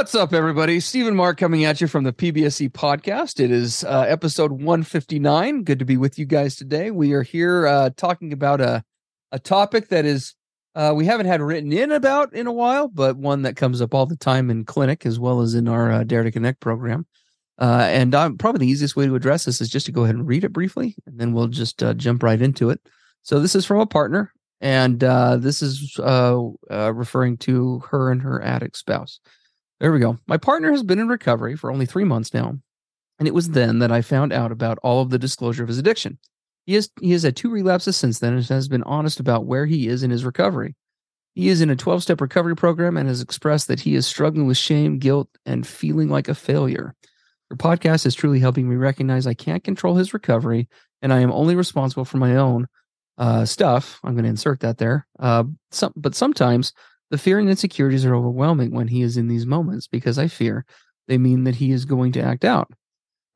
What's up, everybody? Stephen Mark coming at you from the PBSC podcast. It is uh, episode 159. Good to be with you guys today. We are here uh, talking about a, a topic that is uh, we haven't had written in about in a while, but one that comes up all the time in clinic as well as in our uh, Dare to Connect program. Uh, and um, probably the easiest way to address this is just to go ahead and read it briefly, and then we'll just uh, jump right into it. So this is from a partner, and this is referring to her and her addict spouse. There we go. My partner has been in recovery for only three months now, and it was then that I found out about all of the disclosure of his addiction. He has he has had two relapses since then and has been honest about where he is in his recovery. He is in a 12 step recovery program and has expressed that he is struggling with shame, guilt, and feeling like a failure. Your podcast is truly helping me recognize I can't control his recovery and I am only responsible for my own uh, stuff. I'm going to insert that there. Uh, some, but sometimes the fear and insecurities are overwhelming when he is in these moments because I fear they mean that he is going to act out.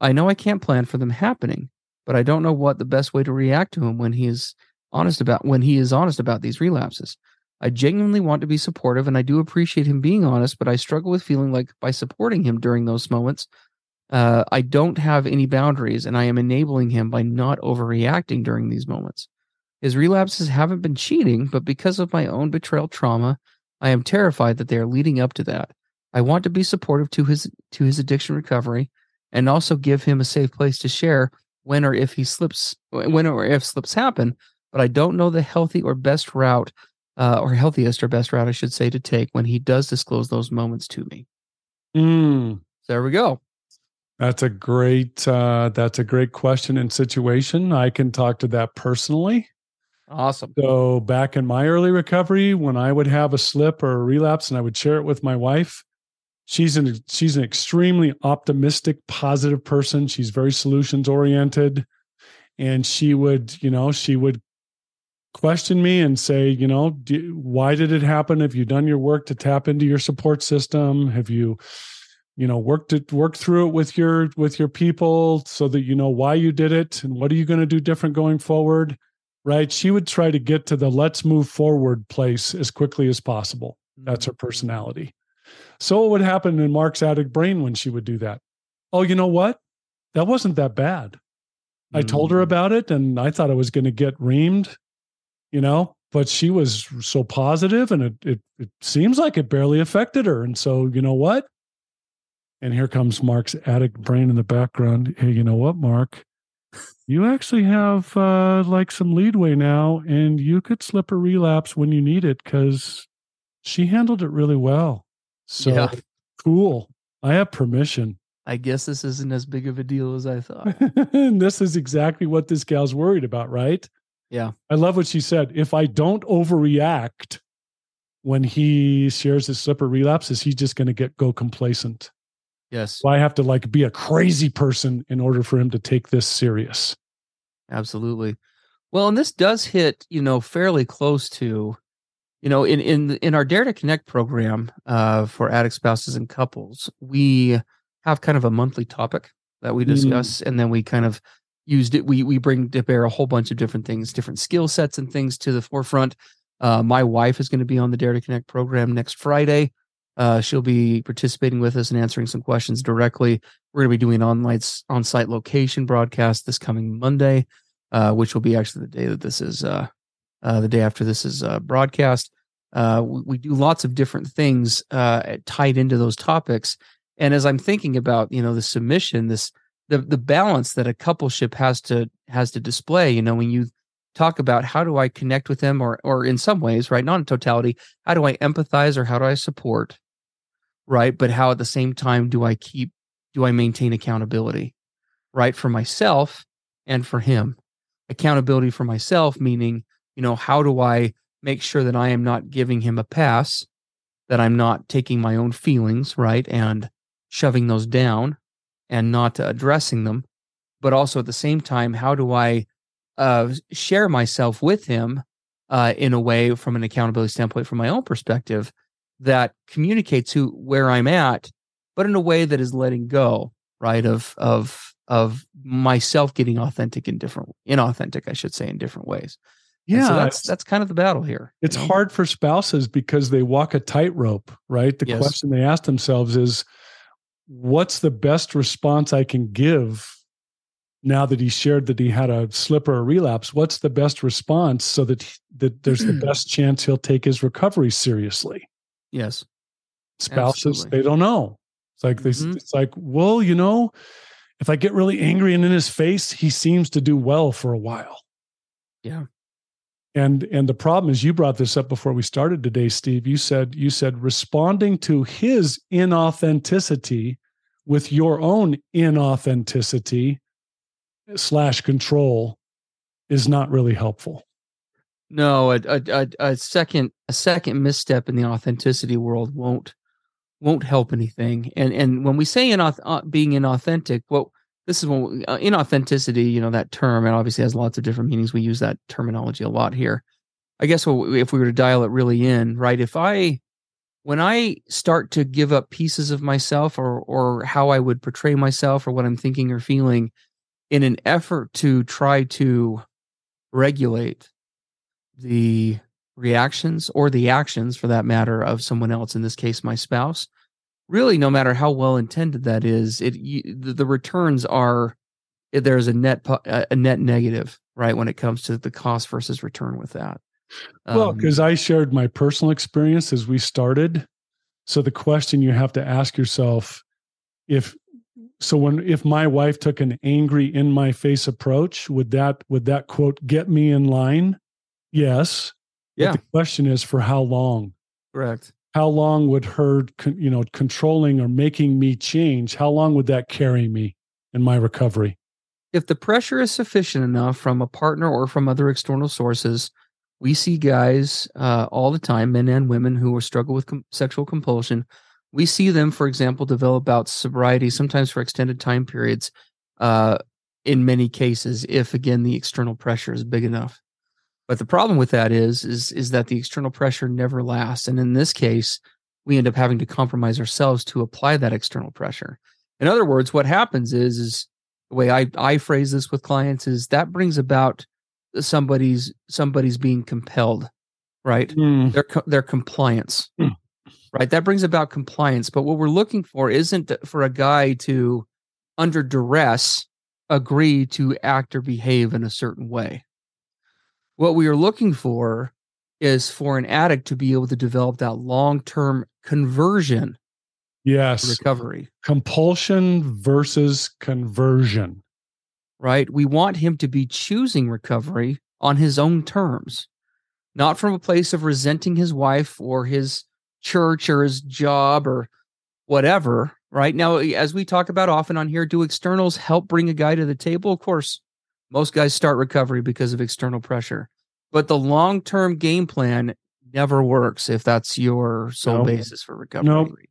I know I can't plan for them happening, but I don't know what the best way to react to him when he is honest about when he is honest about these relapses. I genuinely want to be supportive and I do appreciate him being honest, but I struggle with feeling like by supporting him during those moments, uh, I don't have any boundaries and I am enabling him by not overreacting during these moments. His relapses haven't been cheating, but because of my own betrayal trauma, I am terrified that they are leading up to that. I want to be supportive to his to his addiction recovery and also give him a safe place to share when or if he slips when or if slips happen, but I don't know the healthy or best route uh, or healthiest or best route I should say to take when he does disclose those moments to me. Mm, there we go. that's a great uh, that's a great question and situation. I can talk to that personally. Awesome. So back in my early recovery, when I would have a slip or a relapse and I would share it with my wife, she's an she's an extremely optimistic, positive person. She's very solutions oriented. And she would, you know, she would question me and say, you know, do, why did it happen? Have you done your work to tap into your support system? Have you, you know, worked it worked through it with your with your people so that you know why you did it and what are you going to do different going forward? Right? She would try to get to the let's move forward place as quickly as possible. That's her personality. So what would happen in Mark's addict brain when she would do that? Oh, you know what? That wasn't that bad. I told her Mm. about it and I thought I was going to get reamed, you know, but she was so positive and it, it it seems like it barely affected her. And so, you know what? And here comes Mark's addict brain in the background. Hey, you know what, Mark? You actually have uh, like some leadway now, and you could slip a relapse when you need it because she handled it really well. So Yeah. cool. I have permission. I guess this isn't as big of a deal as I thought. and this is exactly what this gal's worried about, right? Yeah. I love what she said. If I don't overreact, when he shares his slip or relapse is he just going to get go complacent Yes. so i have to like be a crazy person in order for him to take this serious Absolutely. Well, and this does hit, you know, fairly close to, you know, in in in our Dare to Connect program uh, for addict spouses and couples, we have kind of a monthly topic that we Mm. discuss, and then we kind of used it. We we bring to bear a whole bunch of different things, different skill sets and things to the forefront. Uh, my wife is going to be on the Dare to Connect program next Friday. Uh, she'll be participating with us and answering some questions directly. We're going to be doing an online on-site location broadcast this coming Monday, uh, which will be actually the day that this is uh, uh, the day after this is uh, broadcast. Uh, we, we do lots of different things tied into those topics. And as I'm thinking about, you know, the submission, this the the balance that a coupleship has to has to display. You know, when you talk about how do I connect with them, or or in some ways, right, not in totality, how do I empathize or how do I support, right? But how at the same time do I keep do I maintain accountability, right, for myself and for him? Accountability for myself, meaning, you know, how do I make sure that I am not giving him a pass, that I'm not taking my own feelings, right, and shoving those down and not addressing them, but also at the same time, how do I uh, share myself with him uh, in a way, from an accountability standpoint, from my own perspective, that communicates who where I'm at, but in a way that is letting go, right, of of of myself getting authentic in different, inauthentic, I should say, in different ways. Yeah so that's that's kind of the battle here. you it's know? hard for spouses because they walk a tightrope right the Yes. question they ask themselves is what's the best response i can give now that he shared that he had a slip or a relapse what's the best response so that that there's the best chance he'll take his recovery seriously Yes. spouses Absolutely. they don't know it's like they Mhm. it's like well you know if i get really angry and in his face he seems to do well for a while Yeah. and and the problem is you brought this up before we started today steve you said you said responding to his inauthenticity with your own inauthenticity slash control is not really helpful No, a, a a second a second misstep in the authenticity world won't won't help anything. And and when we say inauth- uh, being inauthentic, well, this is when uh, inauthenticity. You know that term, and obviously has lots of different meanings. We use that terminology a lot here. I guess if we were to dial it really in, right? If I when I start to give up pieces of myself or or how I would portray myself or what I'm thinking or feeling in an effort to try to regulate the reactions or the actions for that matter of someone else in this case my spouse. Really no matter how well intended that is it you, the, returns are there's a net a net negative right when it comes to the cost versus return with that. Well Um, because i shared my personal experience as we started. So the question you have to ask yourself if so when if my wife took an angry in my face approach would that would that quote get me in line yes yeah the question is for how long? correct How long would her, you know, controlling or making me change? How long would that carry me in my recovery? if the pressure is sufficient enough from a partner or from other external sources, we see guys uh, all the time, men and women who are struggle with com- sexual compulsion. We see them, for example, develop of sobriety, sometimes for extended time periods. Uh, in many cases, if again the external pressure is big enough. But the problem with that is, is, is that the external pressure never lasts, and in this case, we end up having to compromise ourselves to apply that external pressure. In other words, what happens is, is the way I, I phrase this with clients is that brings about somebody's somebody's being compelled, right? Their their compliance, Hmm. right? That brings about compliance. But what we're looking for isn't for a guy to, under duress, agree to act or behave in a certain way. What we are looking for is for an addict to be able to develop that long term conversion Yes. recovery. Compulsion versus conversion. right? We want him to be choosing recovery on his own terms, not from a place of resenting his wife or his church or his job or whatever, right? Now, as we talk about often on here, do externals help bring a guy to the table? Of course, most guys start recovery because of external pressure, but the long term game plan never works if that's your sole Nope. basis for recovery.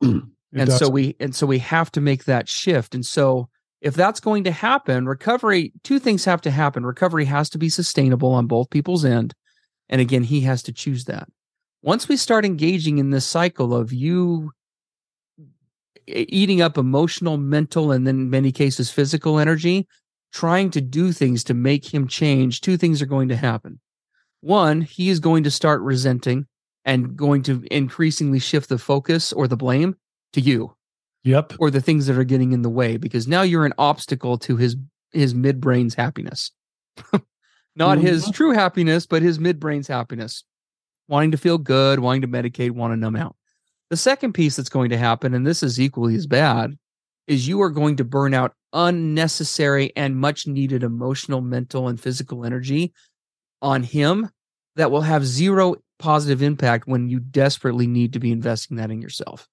Nope. And so doesn't. we and so we have to make that shift and so if that's going to happen recovery two things have to happen recovery has to be sustainable on both people's end and again he has to choose that once we start engaging in this cycle of you eating up emotional mental and then in many cases physical energy trying to do things to make him change two things are going to happen one he is going to start resenting and going to increasingly shift the focus or the blame to you Yep. or the things that are getting in the way because now you're an obstacle to his his midbrain's happiness not his Mhm. true happiness but his midbrain's happiness wanting to feel good wanting to medicate want to numb out the second piece that's going to happen and this is equally as bad is you are going to burn out unnecessary and much needed emotional mental and physical energy on him that will have zero positive impact when you desperately need to be investing that in yourself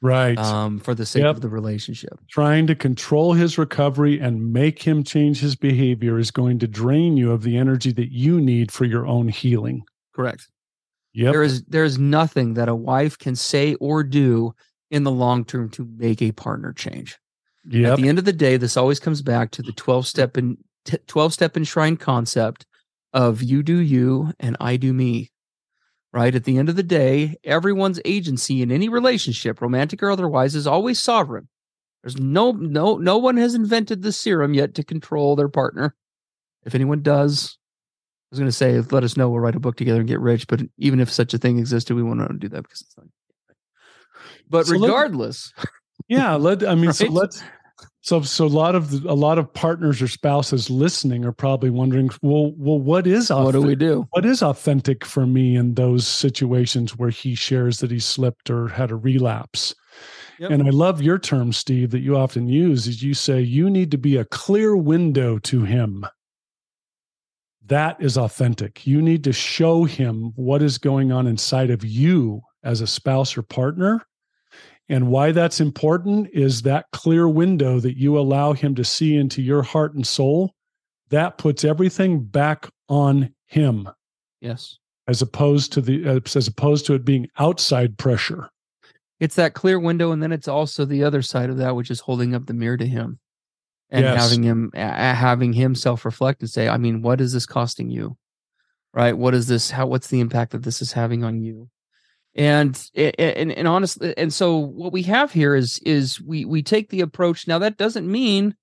Right. um, for the sake Yep. of the relationship. Trying to control his recovery and make him change his behavior is going to drain you of the energy that you need for your own healing. Correct. Yep. There is there is nothing that a wife can say or do in the long term to make a partner change. At the end of the day, this always comes back to the 12 step and 12 step enshrined concept of you do you and I do me. Right? At the end of the day, everyone's agency in any relationship, romantic or otherwise, is always sovereign. There's no no no one has invented the serum yet to control their partner. If anyone does, I was going to say, let us know. We'll write a book together and get rich. But even if such a thing existed, we won't do that because it's not. But So let- regardless, yeah. Let I mean, so let's. So so a lot of the, a lot of partners or spouses listening are probably wondering, well, well, what is what do we do? what is authentic for me in those situations where he shares that he slipped or had a relapse? Yep. And I love your term, Steve, that you often use is you say you need to be a clear window to him. That is authentic. You need to show him what is going on inside of you as a spouse or partner. And why that's important is that clear window that you allow him to see into your heart and soul. That puts everything back on him Yes. as opposed to the as opposed to it being outside pressure. It's that clear window, and then it's also the other side of that, which is holding up the mirror to him and Yes. having him having him self reflect and say, I mean, what is this costing you? Right? What is this? How? What's the impact that this is having on you? And a- a- and and honestly, eh, and so what we have here is is we we take the approach. Now that doesn't mean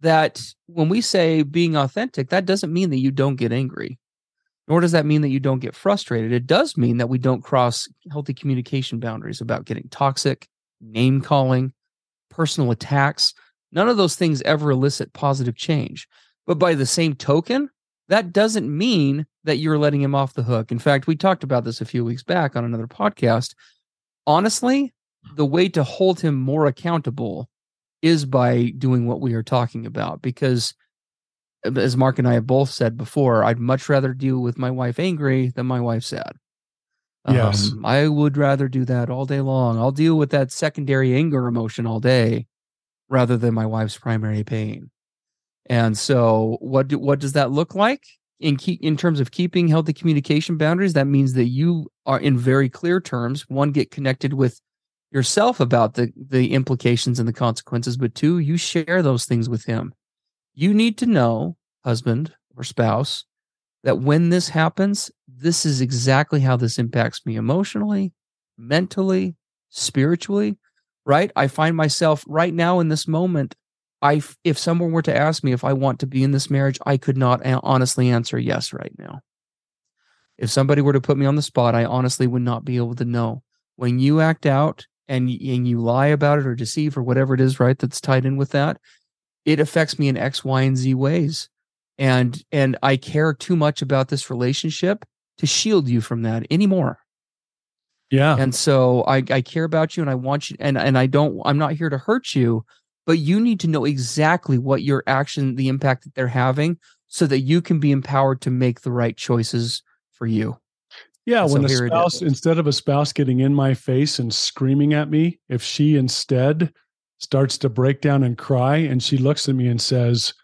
that when we say being authentic, that doesn't mean that you don't get angry nor does that mean that you don't get frustrated. It does mean that we don't cross healthy communication boundaries about getting toxic, name calling, personal attacks. None of those things ever elicit positive change. But by the same token, that doesn't mean that you're letting him off the hook. In fact, we talked about this a few weeks back on another podcast. Honestly, the way to hold him more accountable is by doing what we are talking about because as Mark and I have both said before, I'd much rather deal with my wife angry than my wife sad. Yes. Um, I would rather do that all day long. I'll deal with that secondary anger emotion all day rather than my wife's primary pain. And so what do, what does that look like? In keep, in terms of keeping healthy communication boundaries, that means that you are in very clear terms, one get connected with yourself about the the implications and the consequences, but two, you share those things with him you need to know, husband or spouse, that when this happens, this is exactly how this impacts me emotionally, mentally, spiritually, right? I find myself right now in this moment. I, if someone were to ask me if I want to be in this marriage, I could not honestly answer yes right now. If somebody were to put me on the spot, I honestly would not be able to know. When you act out and, and you lie about it or deceive or whatever it is, right, that's tied in with that, it affects me in X, Y, and Z ways. And and I care too much about this relationship to shield you from that anymore. Yeah. And so I, I care about you and I want you and, and I don't I'm not here to hurt you, but you need to know exactly what your action, the impact that they're having, so that you can be empowered to make the right choices for you. Yeah, when a spouse, instead of a spouse getting in my face and screaming at me, if she instead starts to break down and cry and she looks at me and says,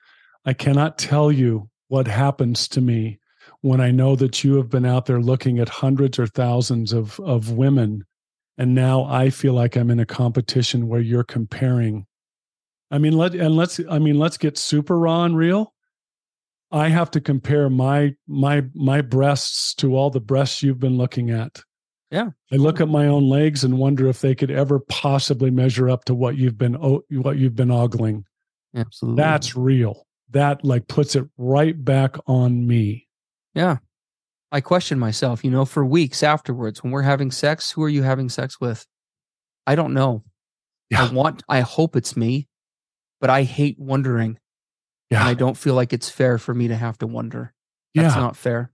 I cannot tell you what happens to me when I know that you have been out there looking at hundreds or thousands of of women and now I feel like I'm in a competition where you're comparing I mean let and let's I mean let's get super raw and real I have to compare my my my breasts to all the breasts you've been looking at. Yeah. I look at my own legs and wonder if they could ever possibly measure up to what you've been oh, what you've been ogling. Absolutely. That's real. That like puts it right back on me. Yeah. I question myself, you know, for weeks afterwards when we're having sex, who are you having sex with? I don't know. Yeah. I want I hope it's me, but I hate wondering yeah. And I don't feel like it's fair for me to have to wonder. That's yeah. not fair.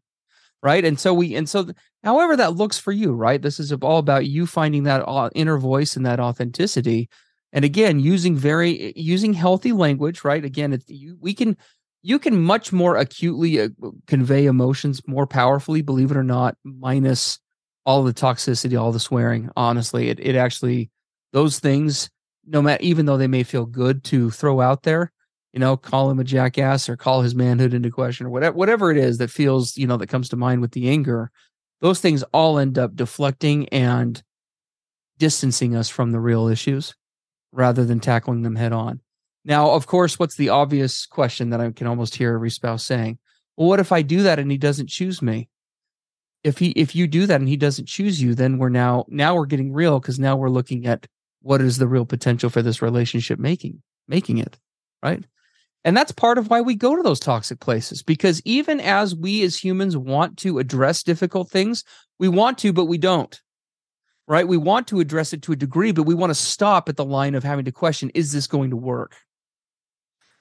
Right. And so we, and so, however that looks for you, right? This is all about you finding that inner voice and that authenticity. And again, using very, using healthy language, right? Again, it's, you, we can, you can much more acutely uh, convey emotions more powerfully, believe it or not, minus all the toxicity, all the swearing. Honestly, it, it actually, those things, no matter, even though they may feel good to throw out there, you know, call him a jackass or call his manhood into question or whatever whatever it is that feels, you know, that comes to mind with the anger, those things all end up deflecting and distancing us from the real issues rather than tackling them head on. Now, of course, what's the obvious question that I can almost hear every spouse saying? Well, what if I do that and he doesn't choose me? If he if you do that and he doesn't choose you, then we're now now we're getting real because now we're looking at what is the real potential for this relationship making making it, right? And that's part of why we go to those toxic places because even as we as humans want to address difficult things, we want to, but we don't. Right? We want to address it to a degree, but we want to stop at the line of having to question is this going to work?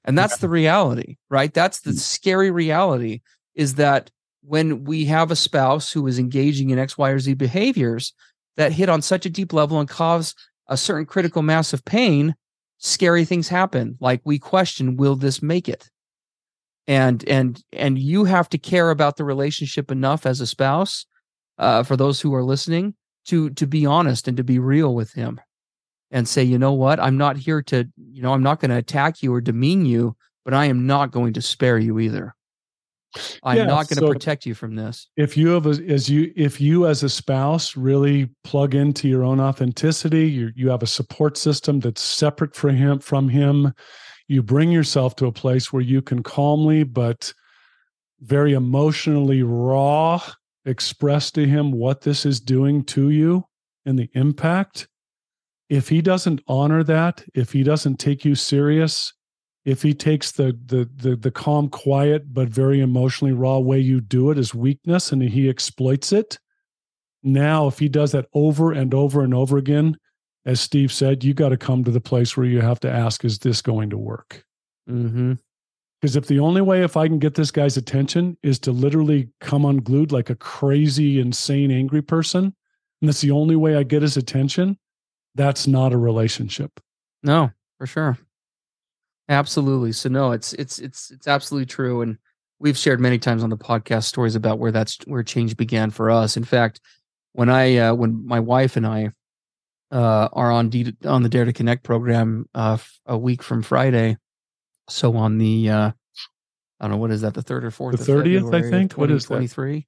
And that's the reality, right? That's the mm. scary reality is that when we have a spouse who is engaging in X, Y, or Z behaviors that hit on such a deep level and cause a certain critical mass of pain, scary things happen. Like we question will this make it? And and and you have to care about the relationship enough as a spouse uh, for those who are listening to to be honest and to be real with him and say you know what? I'm not here to you know i'm not going to attack you or demean you but i am not going to spare you either I'm yeah, not going to so protect you from this. If you have a, as you if you as a spouse really plug into your own authenticity, you you have a support system that's separate from him from him. You bring yourself to a place where you can calmly but very emotionally raw express to him what this is doing to you and the impact. If he doesn't honor that, if he doesn't take you serious, if he takes the, the the the calm quiet but very emotionally raw way you do it as weakness and he exploits it now if he does that over and over and over again as steve said you got to come to the place where you have to ask is this going to work? Mm-hmm. because if the only way if i can get this guy's attention is to literally come unglued like a crazy insane angry person and that's the only way i get his attention that's not a relationship. No for sure Absolutely. So no, it's it's it's it's absolutely true, and we've shared many times on the podcast stories about where that's where change began for us. In fact, when I uh, when my wife and I uh, are on D- on the Dare to Connect program uh, a week from Friday, so on the uh, I don't know what is that the third or fourth the thirtieth I think what is twenty three.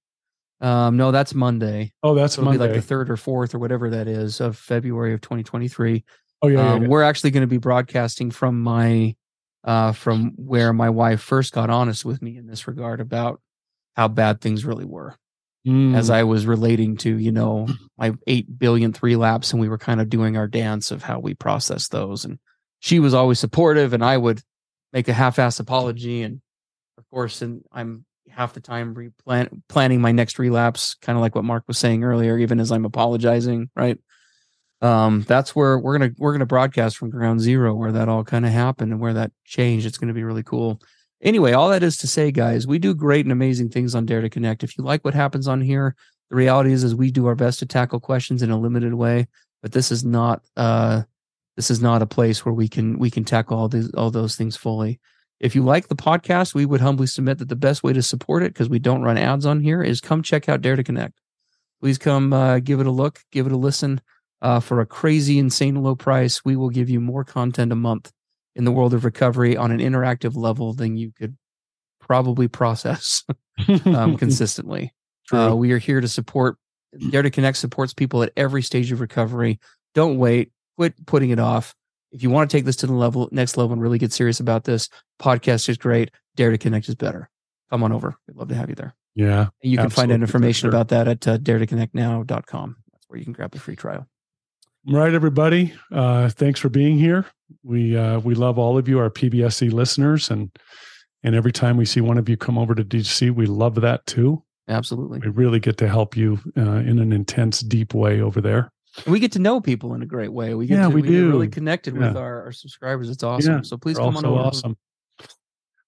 Um, no, that's Monday. Oh, that's so Monday. like the third or fourth or whatever that is of February of 2023. Oh yeah, um, yeah, yeah. we're actually going to be broadcasting from my uh, from where my wife first got honest with me in this regard about how bad things really were. Mm. As I was relating to, you know, my eight billion three laps, and we were kind of doing our dance of how we process those. And she was always supportive, and I would make a half-ass apology, and of course, and I'm half the time replan- planning my next relapse, kind of like what Mark was saying earlier, even as I'm apologizing, right? Um, that's where we're gonna we're gonna broadcast from ground zero where that all kind of happened and where that changed. It's gonna be really cool. Anyway, all that is to say, guys, we do great and amazing things on Dare to Connect. If you like what happens on here, the reality is is we do our best to tackle questions in a limited way, but this is not uh this is not a place where we can we can tackle all these all those things fully. If you like the podcast, we would humbly submit that the best way to support it, because we don't run ads on here, is come check out Dare to Connect. Please come uh, give it a look, give it a listen uh, for a crazy, insane low price, we will give you more content a month in the world of recovery on an interactive level than you could probably process. um, consistently. Uh, we are here to support. Dare to Connect supports people at every stage of recovery. Don't wait. Quit putting it off. If you want to take this to the level, next level, and really get serious about this, podcast is great. Dare to Connect is better. Come on over. We'd love to have you there. Yeah. And you can find out information about that at uh, daretoconnectnow.com. That's where you can grab the free trial. Right, everybody. Uh, thanks for being here. We uh, we love all of you, our PBSC listeners, and and every time we see one of you come over to DC, we love that too. Absolutely, we really get to help you uh, in an intense, deep way over there. And we get to know people in a great way. We get yeah, to, we, we do. really connected yeah. with our, our subscribers. It's awesome. Yeah, so please come on over. Awesome.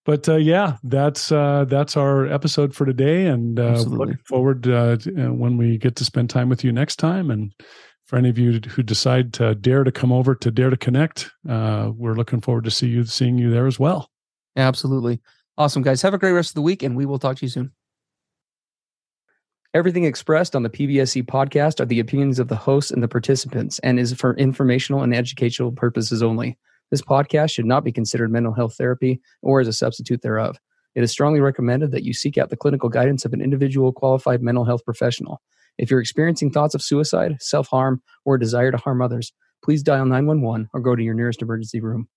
But uh, yeah, that's uh, that's our episode for today, and uh, looking forward uh, uh, when we get to spend time with you next time. And for any of you who decide to dare to come over to Dare to Connect, uh, we're looking forward to see you seeing you there as well. Absolutely, awesome guys. Have a great rest of the week, and we will talk to you soon. Everything expressed on the PBSC podcast are the opinions of the hosts and the participants, and is for informational and educational purposes only. This podcast should not be considered mental health therapy or as a substitute thereof. It is strongly recommended that you seek out the clinical guidance of an individual qualified mental health professional. If you're experiencing thoughts of suicide, self harm, or a desire to harm others, please dial 911 or go to your nearest emergency room.